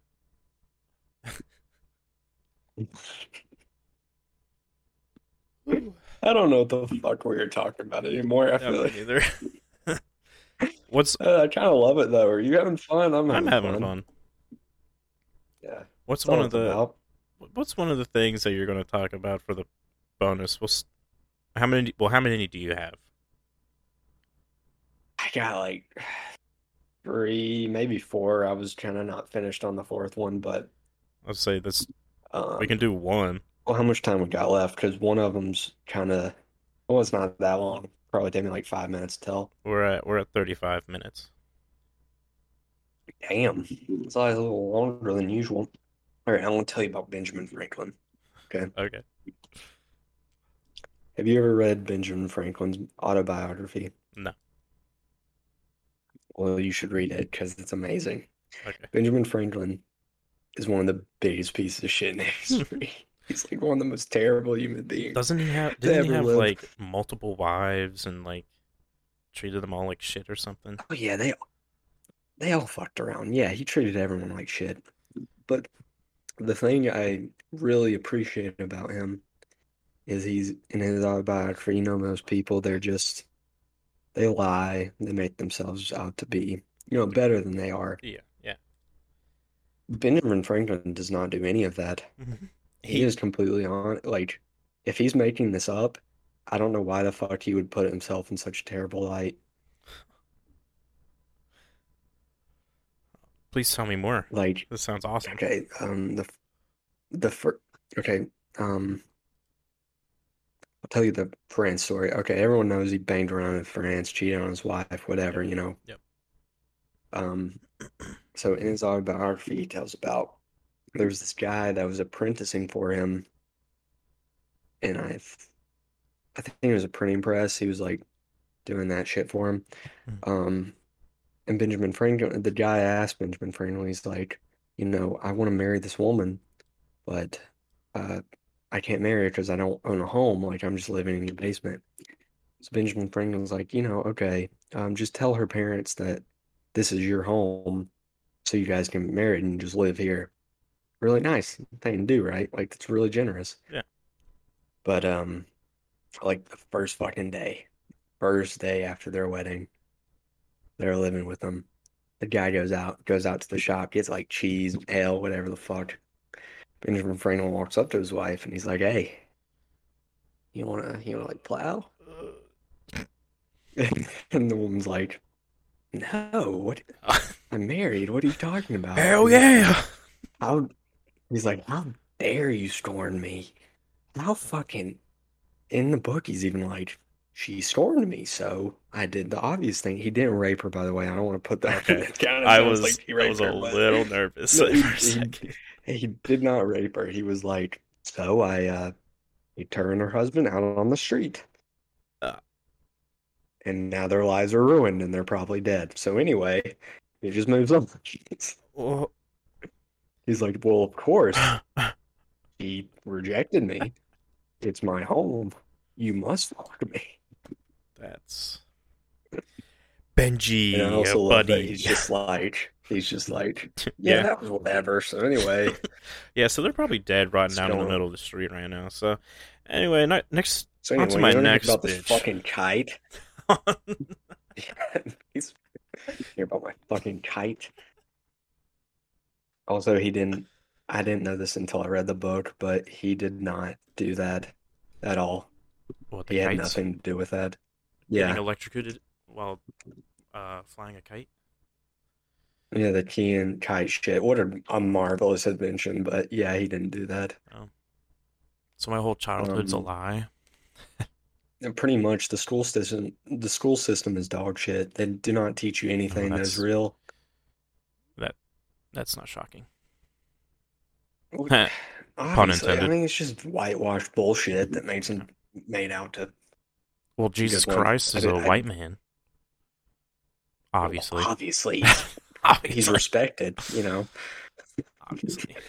I don't know what the fuck we were talking about anymore. I feel like
either. What's
uh, I kind of love it though. Are you having fun? I'm
I'm
having
having fun.
Yeah.
What's one of the
about.
What's one of the things that you're going to talk about for the bonus? Well, how many? Well, how many do you have?
I got like three, maybe four. I was kind of not finished on the fourth one, but
Let's say this.
um,
We can do one.
Well, how much time we got left? Because one of them's kind of, well, it's not that long. Probably take me like five minutes to tell.
We're at we're at 35 minutes.
Damn, it's always a little longer than usual. All right, I want to tell you about Benjamin Franklin. Okay,
Okay.
have you ever read Benjamin Franklin's autobiography?
No.
Well, you should read it because it's amazing.
Okay.
Benjamin Franklin is one of the biggest pieces of shit in history. He's like one of the most terrible human beings.
Doesn't he have? Didn't he have like multiple wives and like treated them all like shit or something?
Oh yeah, they they all fucked around. Yeah, he treated everyone like shit. But the thing I really appreciate about him is he's in his autobiography, you know, most people they're just they lie, they make themselves out to be, you know, better than they are.
Yeah. Yeah.
Benjamin Franklin does not do any of that. Mm-hmm.
He
is completely on like if he's making this up, I don't know why the fuck he would put himself in such a terrible light.
Please tell me more.
Like
This sounds awesome.
Okay, um, the the fir okay, um, I'll tell you the France story. Okay, everyone knows he banged around in France, cheated on his wife, whatever, you know.
Yep.
Um, so in his autobiography, he tells about there was this guy that was apprenticing for him, and I, I think it was a printing press. He was like doing that shit for him.
Mhm.
Um, and Benjamin Franklin, the guy asked Benjamin Franklin, he's like, you know, I want to marry this woman, but uh, I can't marry her because I don't own a home. Like I'm just living in the basement. So Benjamin Franklin's like, you know, okay, um, just tell her parents that this is your home, so you guys can get married and just live here. Really nice thing to do, right? Like that's really generous.
Yeah.
But um, like the first fucking day, first day after their wedding, they're living with them. The guy goes out, goes out to the shop, gets like cheese, ale, whatever the fuck. Benjamin Franklin walks up to his wife and he's like, "Hey, you wanna, you wanna like plow?" And the woman's like, "No, what? I'm married. What are you talking about?"
Hell yeah!
How? He's like, "How dare you scorn me? How fucking?" In the book, he's even like, "She scorned me, so I did the obvious thing." He didn't rape her, by the way. I don't want to put that.
Okay.
it kinda
I was
like he
I was a
but-
little nervous
No, he, he- he did not rape her. He was like, so I uh he turned her husband out on the street.
Ah.
And now their lives are ruined and they're probably dead. So anyway, He just moves on.
Well,
He's like, well, of course, he rejected me. It's my home. You must fuck me.
that's Benji,
And I also
uh, buddy.
he's just like, he's just like, yeah,
Yeah.
that was whatever. So anyway,
Yeah, so they're probably dead
What's
down in the middle of the street right now. So, anyway, ne- next.
so
On to my
you wanna hear
next
about this
bitch.
fucking kite. he's hear about my fucking kite. Also, he didn't. I didn't know this until I read the book, but he did not do that at all.
what
He had
kites?
nothing to do with that.
Getting
Yeah,
electrocuted while uh, flying a kite.
yeah, the key and kite shit. What a, a marvelous invention, but yeah, he didn't do that.
So my whole childhood's a
Um,
lie.
And pretty much the school system, the school system is dog shit. They do not teach you anything that is
that's-
real.
That's not shocking.
Well,
Pun
intended. I mean, it's just whitewashed bullshit that makes him made out to.
Well, Jesus. Christ
I
is a
I-
white man. Obviously.
Obviously,
Obviously.
he's respected. You know.
Obviously.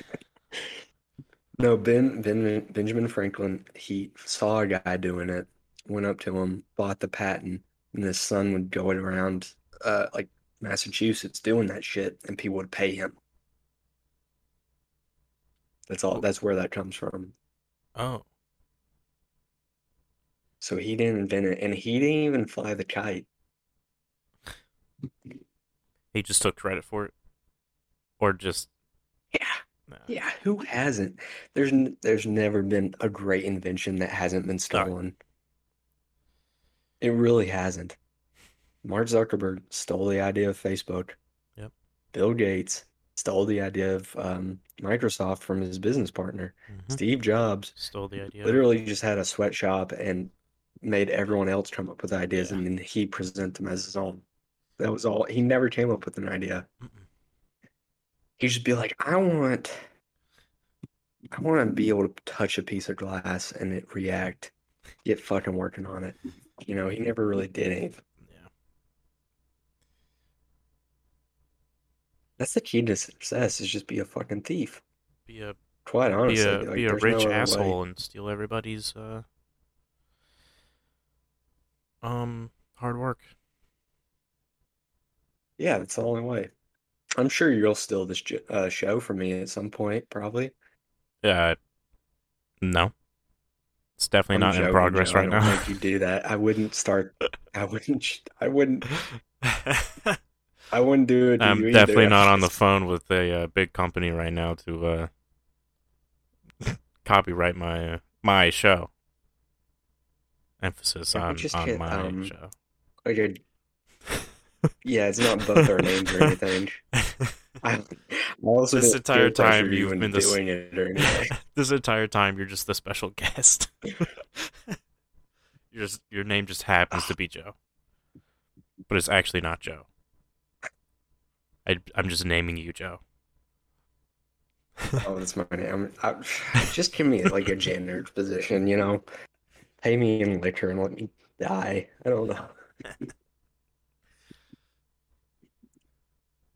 No, Ben, ben Benjamin Franklin, he saw a guy doing it, went up to him, bought the patent, and his son would go it around uh like Massachusetts doing that shit, and people would pay him. That's all. Oh. That's where that comes from.
Oh.
So he didn't invent it, and he didn't even fly the kite.
He just took credit for it? Or just.
Yeah,
Nah.
yeah. Who hasn't? There's n- there's never been a great invention that hasn't been stolen. It really hasn't. Mark Zuckerberg stole the idea of Facebook.
Yep.
Bill Gates stole the idea of um, Microsoft from his business partner.
Mhm.
Steve Jobs
Stole the idea.
literally just had a sweatshop and made everyone else come up with ideas,
Yeah.
and then he present them as his own. That was all. He never came up with an idea.
Mm-mm.
He'd just be like, I want, I want to be able to touch a piece of glass and it react. Get fucking working on it. You know, he never really did anything.
Yeah.
That's the key to success is just be a fucking thief.
Be a
Quite
be
honestly,
a
like
be a
there's no
rich
way.
asshole and steal everybody's uh um hard work.
Yeah, that's the only way. I'm sure you'll steal this uh, show from me at some point, probably.
Yeah. No. It's definitely
I'm
not in progress
Joe. I
right
don't
now.
If you do that. I wouldn't start. I wouldn't. I wouldn't. I wouldn't do it
I'm definitely
either.
not on the phone with a uh, big company right now to uh copyright my uh, my show. Emphasis
Yeah,
on on
hit,
my
um,
show.
Like a- yeah, it's not both our names or anything. I, also
This entire time
you
you've been this-
doing it or anything.
this entire time you're just the special guest. you're just, your name just happens to be Joe, but it's actually not Joe. I, I'm just naming you Joe.
Oh, that's my name. I, just give me like a janitor position, you know. Pay me in liquor and let me die. I don't know.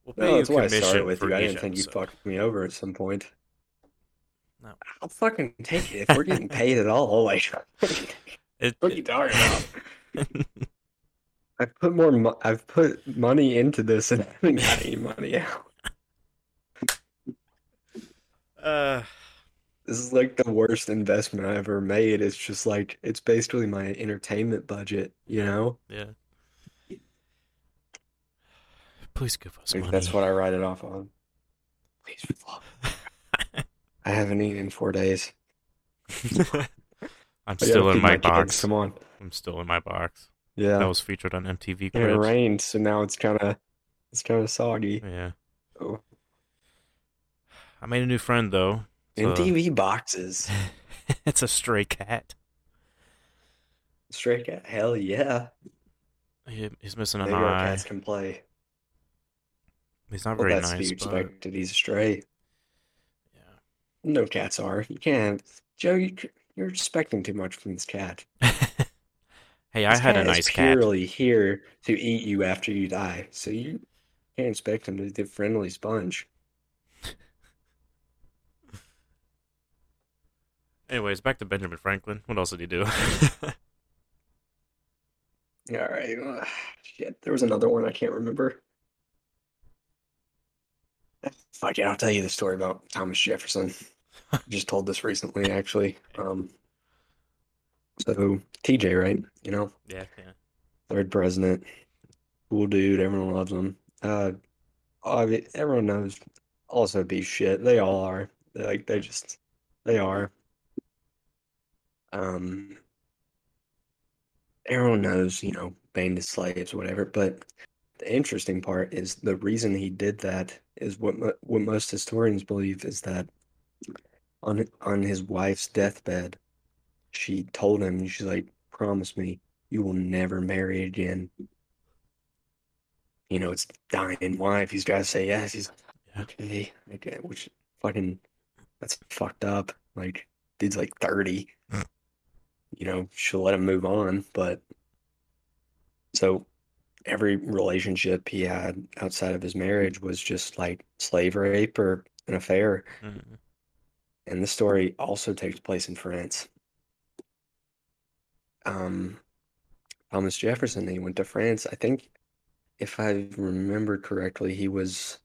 We'll
No, that's why I started with you. I didn't think you'd fuck me over at some point.
No.
I'll fucking take it if we're getting paid at all. Like,
It,
what are you talking about? I've put more. Mo- I've put money into this and I haven't got any money out.
uh,
This is like the worst investment I ever made. It's just like it's basically my entertainment budget. You know,
yeah. Please give us
like
money.
that's what I write it off on. Please. I haven't eaten in four days.
I'm still in my box.
Come on.
I'm still in my box.
Yeah.
That was featured on MTV
And it rained, so now it's kind of it's kind of soggy.
Yeah.
Oh.
I made a new friend though. A-
MTV boxes.
it's a stray cat.
Stray cat. Hell yeah.
He, he's missing an
our
eye.
cats can play.
He's not
Well,
very
that's to
nice,
be
but
expected. He's a stray.
yeah.
No cats are. You can't. Joe, you, you're expecting too much from this cat.
hey, I had a nice cat.
purely here to eat you after you die. So you Can't expect him to be the friendly sponge.
Anyways, back to Benjamin Franklin. What else did he do?
All right. uh, shit, there was another one I can't remember. Fuck it, I'll tell you the story about Thomas Jefferson. I just told this recently, actually. Um, so TJ, right? You know,
yeah, yeah.
third president, cool dude. Everyone loves him. Uh, obvi- everyone knows. Also, be shit. They all are. They, like they just, they are. Um, everyone knows, you know, banned his slaves, whatever. But the interesting part is the reason he did that is what mo- what most historians believe is that on on his wife's deathbed, she told him, she's like, "Promise me you will never marry again." You know, it's dying wife. He's got to say yes. He's like, okay, okay, which fucking that's fucked up. Like, dude's like 30 you know, she'll let him move on. But so every relationship he had outside of his marriage was just like slave rape or an affair.
Mhm.
And this story also takes place in France. Um, Thomas Jefferson, he went to France. I think, if I remember correctly, he was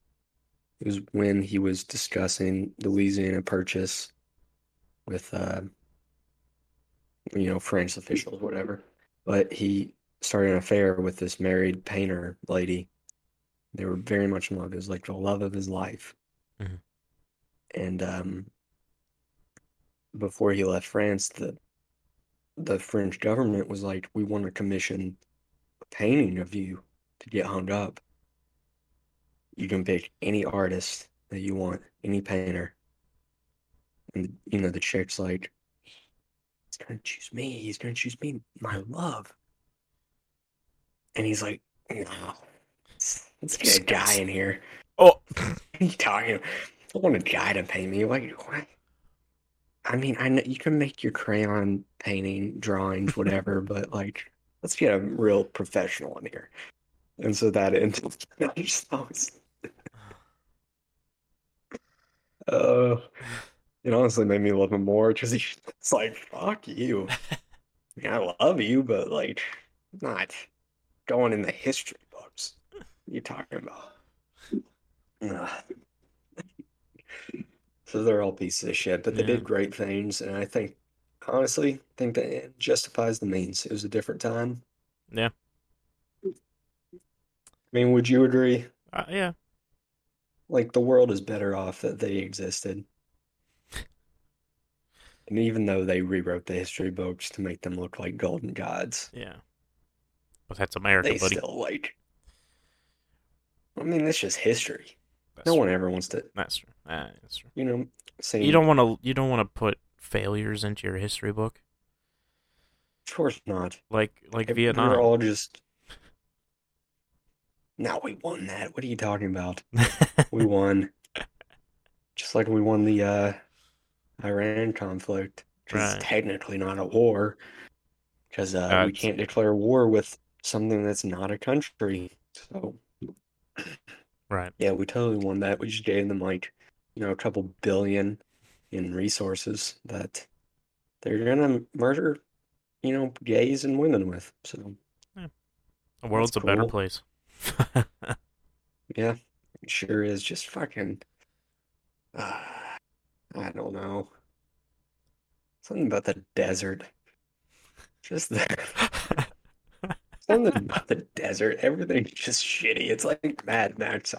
it was when he was discussing the Louisiana Purchase with uh, you know, French officials, whatever. But he started an affair with this married painter lady. They were very much in love. It was like the love of his life.
Mhm.
And um, before he left France, the the French government was like, "We want to commission a painting of you to get hung up. You can pick any artist that you want, any painter." And you know, the chick's like, he's gonna choose me. He's gonna choose me, my love. And he's like, no, let's, let's get a guy in here.
Oh,
What are you talking? I want a guy to paint me. Like, what? I mean, I know you can make your crayon painting drawings, whatever, but like, let's get a real professional in here. And so that ended. I just always, uh, it honestly made me love him more because he's like, fuck you. I, mean, I love you, but like, not going in the history books. What are you talking about? So they're all pieces of shit, but they
Yeah.
did great things, and I think, honestly, think that it justifies the means. It was a different time.
Yeah.
I mean, would you agree?
uh, yeah.
Like the world is better off that they existed. And even though they rewrote the history books to make them look like golden gods,
Yeah. But that's America,
they
buddy.
still like. I mean, it's just history.
That's
No
true.
one ever wants to,
That's true. Ah, that's true.
you know, say.
You don't want to. You don't want to put failures into your history book,
Of course not.
like like
If
Vietnam.
We're all just. Now we won that. What are you talking about? We won. Just like we won the uh, Iran conflict. Because
Right.
it's technically not a war. Because uh,
Uh,
we can't declare war with something that's not a country. So,
right.
yeah, we totally won that. We just gave them, like, you know, a couple billion in resources that they're gonna murder, you know, gays and women with. So, yeah.
The world's a better place.
yeah, it sure is just fucking. Uh, I don't know. Something about the desert. Just the, something about the desert. Everything's just shitty. It's like Mad Max.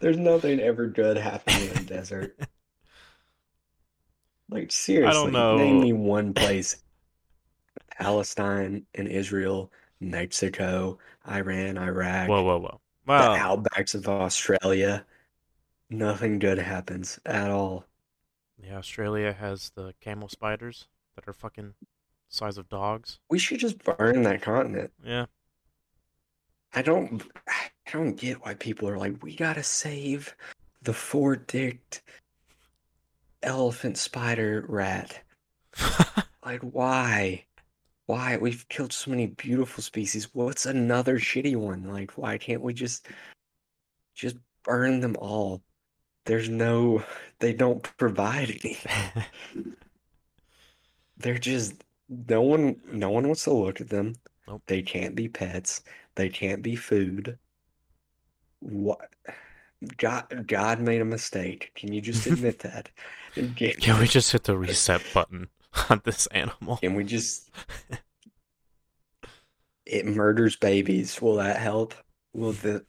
There's nothing ever good happening in the desert. Like seriously,
know.
name me one place. Palestine and Israel, Mexico, Iran, Iraq,
whoa, whoa, whoa.
the outbacks of Australia. Nothing good happens at all.
yeah, Australia has the camel spiders that are fucking size of dogs.
We should just burn that continent.
Yeah.
I don't I don't get why people are like, we gotta save the four-dicked elephant spider rat. Like, why? Why? We've killed so many beautiful species. What's another shitty one? Like, why can't we just Just burn them all. There's no, they don't provide anything. They're just no one no one wants to look at them.
Nope.
They can't be pets. They can't be food. What God God made a mistake. Can you just admit that? Can,
Can we just hit the reset button on this animal?
can we just it murders babies. Will that help? Will the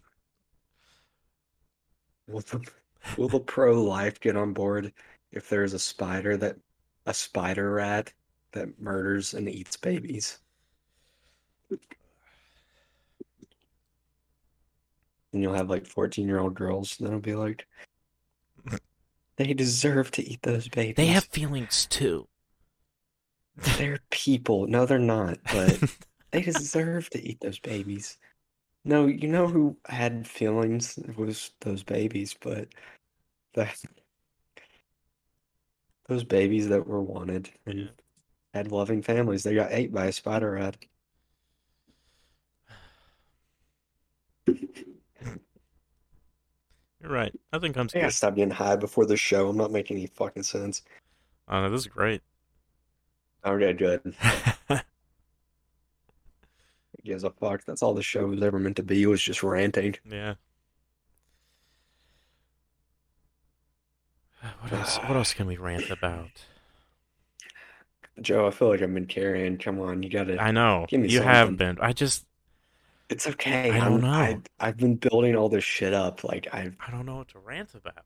will the will the pro-life get on board if there's a spider that a spider rat that murders and eats babies? And you'll have like 14 year old girls that'll be like, they deserve to eat those babies.
They have feelings too.
They're people. No, they're not, but they deserve to eat those babies. No, you know who had feelings It was those babies, but that those babies that were wanted and had loving families, they got ate by a spider rat.
You're right. Nothing comes
I gotta stop getting high before the show. I'm not making any fucking sense.
Oh, no, this is great.
Okay, good. Gives a fuck. That's all the show was ever meant to be. It Was just ranting.
yeah. What else? What else can we rant about?
Joe, I feel like I've been carrying. Come on, you gotta.
I know
Give me
you have
something.
been. I just
It's okay.
I don't
I'm,
know.
I, have been building all this shit up. Like I,
I don't know what to rant about.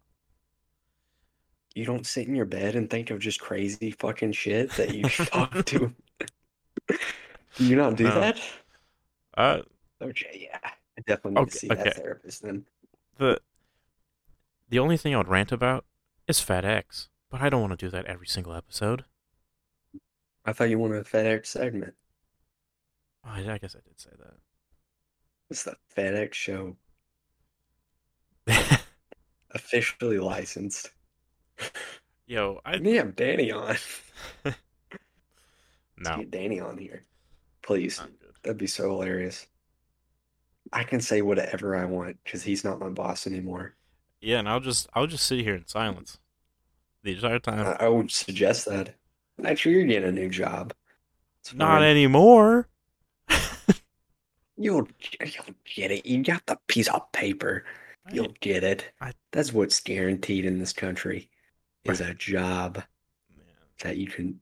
you don't sit in your bed and think of just crazy fucking shit that you talk to. Do you not do
No.
that?
Uh,
Okay, yeah. I definitely need to
Okay,
see that therapist then.
the the only thing I would rant about is FedEx, but I don't want to do that every single episode.
I thought you wanted a FedEx segment.
Oh, I, I guess I did say that.
It's the FedEx show, officially licensed.
Yo, I
need to have Danny on. Let's
no.
get Danny on here, please.
Not good.
That'd be so hilarious. I can say whatever I want because he's not my boss anymore.
Yeah, and I'll just I'll just sit here in silence the entire time.
I, I would suggest that. Actually, you're getting a new job. It's
Not anymore.
You'll you'll get it. You got the piece of paper. You'll get it.
I-
That's what's guaranteed in this country is a job that you can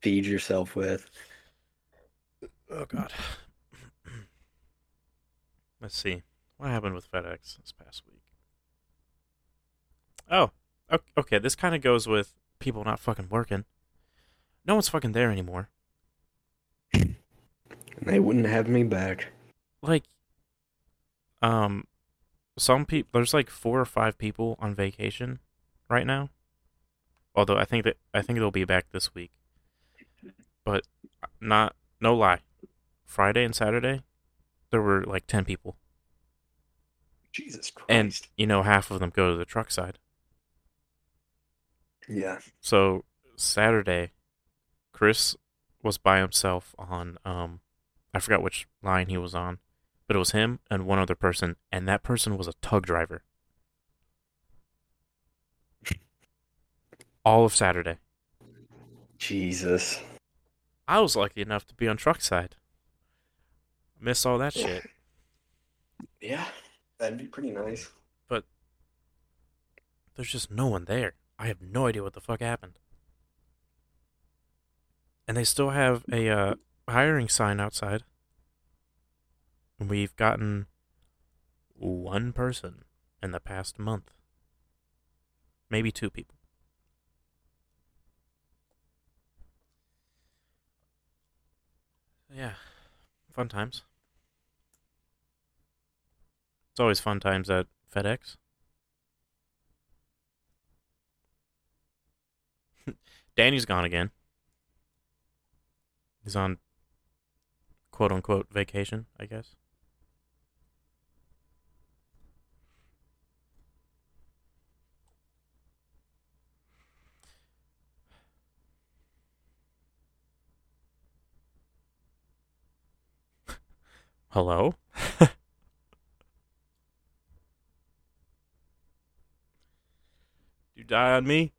feed yourself with.
Oh God. Let's see. What happened with FedEx this past week? Oh, okay. This kind of goes with people not fucking working. No one's fucking there anymore.
And they wouldn't have me back.
Like, um, some people. There's like four or five people on vacation right now. Although I think that I think they'll be back this week. But not no lie. Friday and Saturday, there were like ten people.
Jesus Christ.
and you know half of them go to the truck side.
yeah.
So Saturday, Chris was by himself on um, I forgot which line he was on, but it was him and one other person, and that person was a tug driver. All of Saturday,
Jesus.
I was lucky enough to be on truck side. Missed all that shit.
Yeah. That'd be pretty nice.
but there's just no one there. I have no idea what the fuck happened. And they still have a uh, hiring sign outside. We've gotten one person in the past month. Maybe two people. Yeah. Fun times. It's always fun times at FedEx. Danny's gone again. He's on quote unquote vacation, I guess. Hello? you die on me?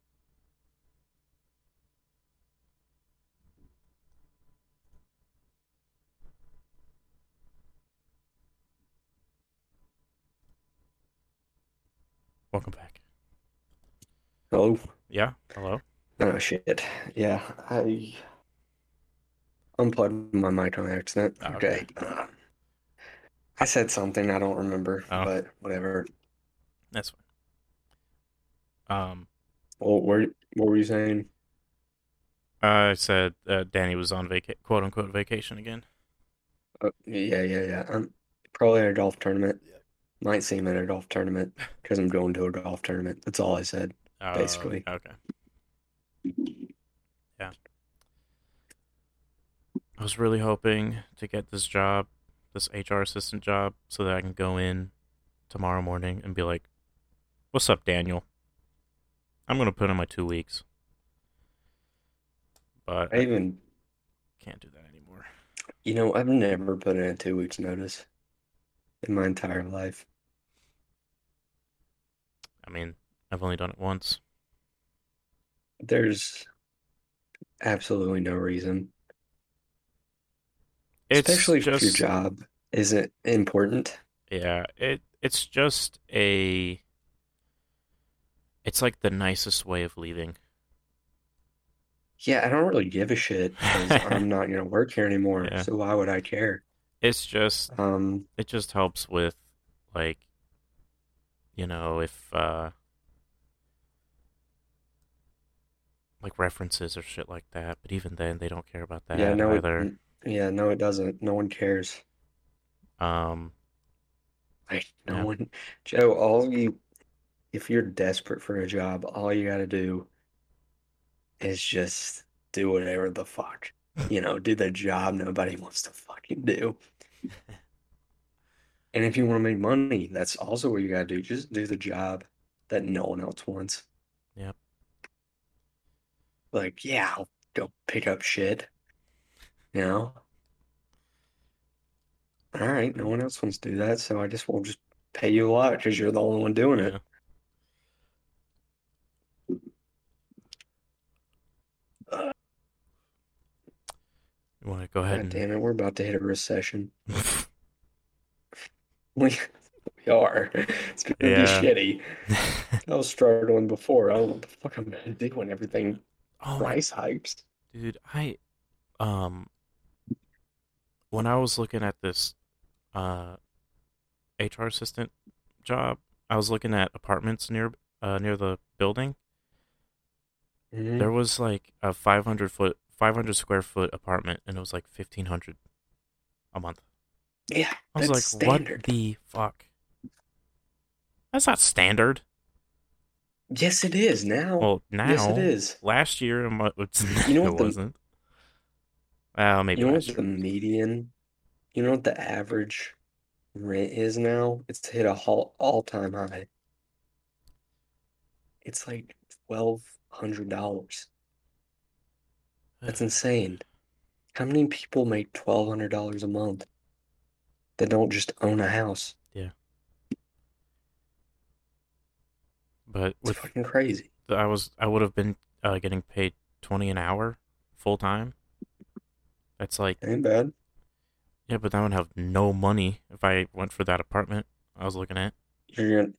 Welcome back.
Oh,
Yeah. Hello.
oh shit. Yeah, I unplugged my mic on accident.
Oh,
Okay. Uh, I said something I don't remember,
Oh.
but whatever.
That's fine. Um,
Well, where, what were you saying?
I said uh, Danny was on vaca- quote unquote vacation again.
Uh, yeah, yeah, yeah. I'm probably at a golf tournament. Might see him at a golf tournament because I'm going to a golf tournament. That's all I said.
Uh,
Basically.
Okay. Yeah. I was really hoping to get this job, this HR assistant job, so that I can go in tomorrow morning and be like, "What's up, Daniel? I'm gonna put in my two weeks." But
I
I
even,
can't do that anymore.
you know, I've never put in a two weeks notice in my entire life.
I mean, I've only done it once.
There's absolutely no reason,
It's
especially if your job isn't important.
Yeah, it it's just a it's like the nicest way of leaving.
Yeah, I don't really give a shit because I'm not gonna work here anymore.
Yeah.
So why would I care?
It's just
Um,
it just helps with like you know, if uh like references or shit like that, but even then they don't care about that
yeah, no, it,
either.
n- yeah, no, it doesn't. No one cares.
Um
Like, no
Yeah.
one, Joe, all you, if you're desperate for a job, all you gotta do is just do whatever the fuck. You know, do the job nobody wants to fucking do. And if you want to make money, that's also what you gotta do. Just do the job that no one else wants.
Yep.
Like, yeah, I'll go pick up shit. You know? All right, no one else wants to do that, so I just will just pay you a lot because you're the only one doing it.
yeah. You want to go ahead
God
and
damn it, we're about to hit a recession. We, we are. It's gonna be shitty. I was struggling before. I don't know what the fuck I'm gonna do when everything
Oh
price hikes.
Dude, I um when I was looking at this uh HR assistant job, I was looking at apartments near uh near the building.
Mhm.
There was like a 500 foot 500 square foot apartment and it was like 1500 a month.
Yeah,
I was
that's
like,
standard.
what the fuck? That's not standard.
Yes, it is now.
Well, now
Yes, it is.
last year it mu- it's,
You know
it
the-
wasn't. Well, maybe
You know what the median, you know what the average rent is now? It's hit a all all-time high. It's like twelve hundred dollars. That's insane. How many people make twelve hundred dollars a month that don't just own a house? Yeah.
But
It's
with
fucking crazy.
I was I would have been uh, getting paid twenty an hour full time. That's like
Ain't bad.
yeah, but I would have no money if I went for that apartment I was looking at.
You're gonna,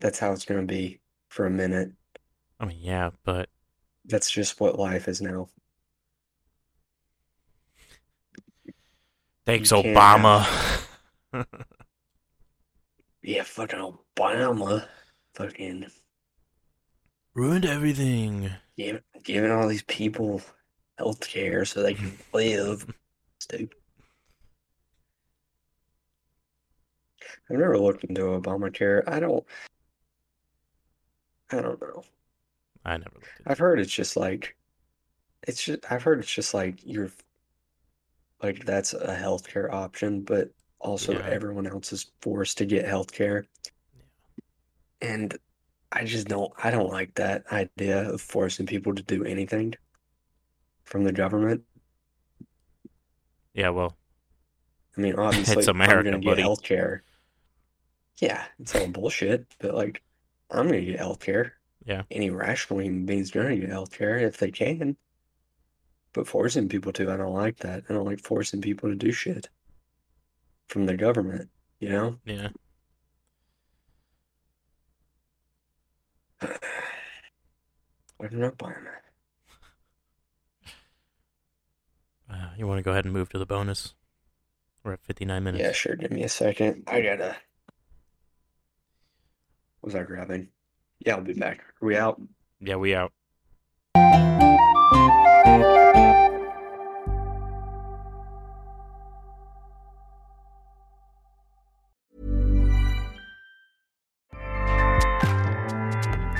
that's how it's gonna be for a minute.
I mean, yeah, but
That's just what life is now.
Thanks,
You
Obama.
Yeah, fucking Obama, fucking
Ruined everything.
give, giving all these people health care so they can live. Stupid. I've never looked into Obamacare. I don't. I don't know.
I never
I've heard it's just like, it's just. I've heard it's just like you're, like that's a healthcare option, but also
Yeah.
everyone else is forced to get healthcare. Yeah. And I just don't. I don't like that idea of forcing people to do anything from the government.
Yeah, well,
I mean, obviously,
It's
I'm gonna
buddy.
get healthcare. Yeah, it's all bullshit, but like, I'm gonna get healthcare.
Yeah.
any rational human being's gonna get healthcare if they can. But forcing people to, I don't like that. I don't like forcing people to do shit from the government, you know?
Yeah.
I don't know, Byron.
Uh, you want to go ahead and move to the bonus? We're at 59 minutes.
Yeah, sure. Give me a second. I gotta. What was I grabbing? Yeah, I'll be back. Are we out?
Yeah, we out.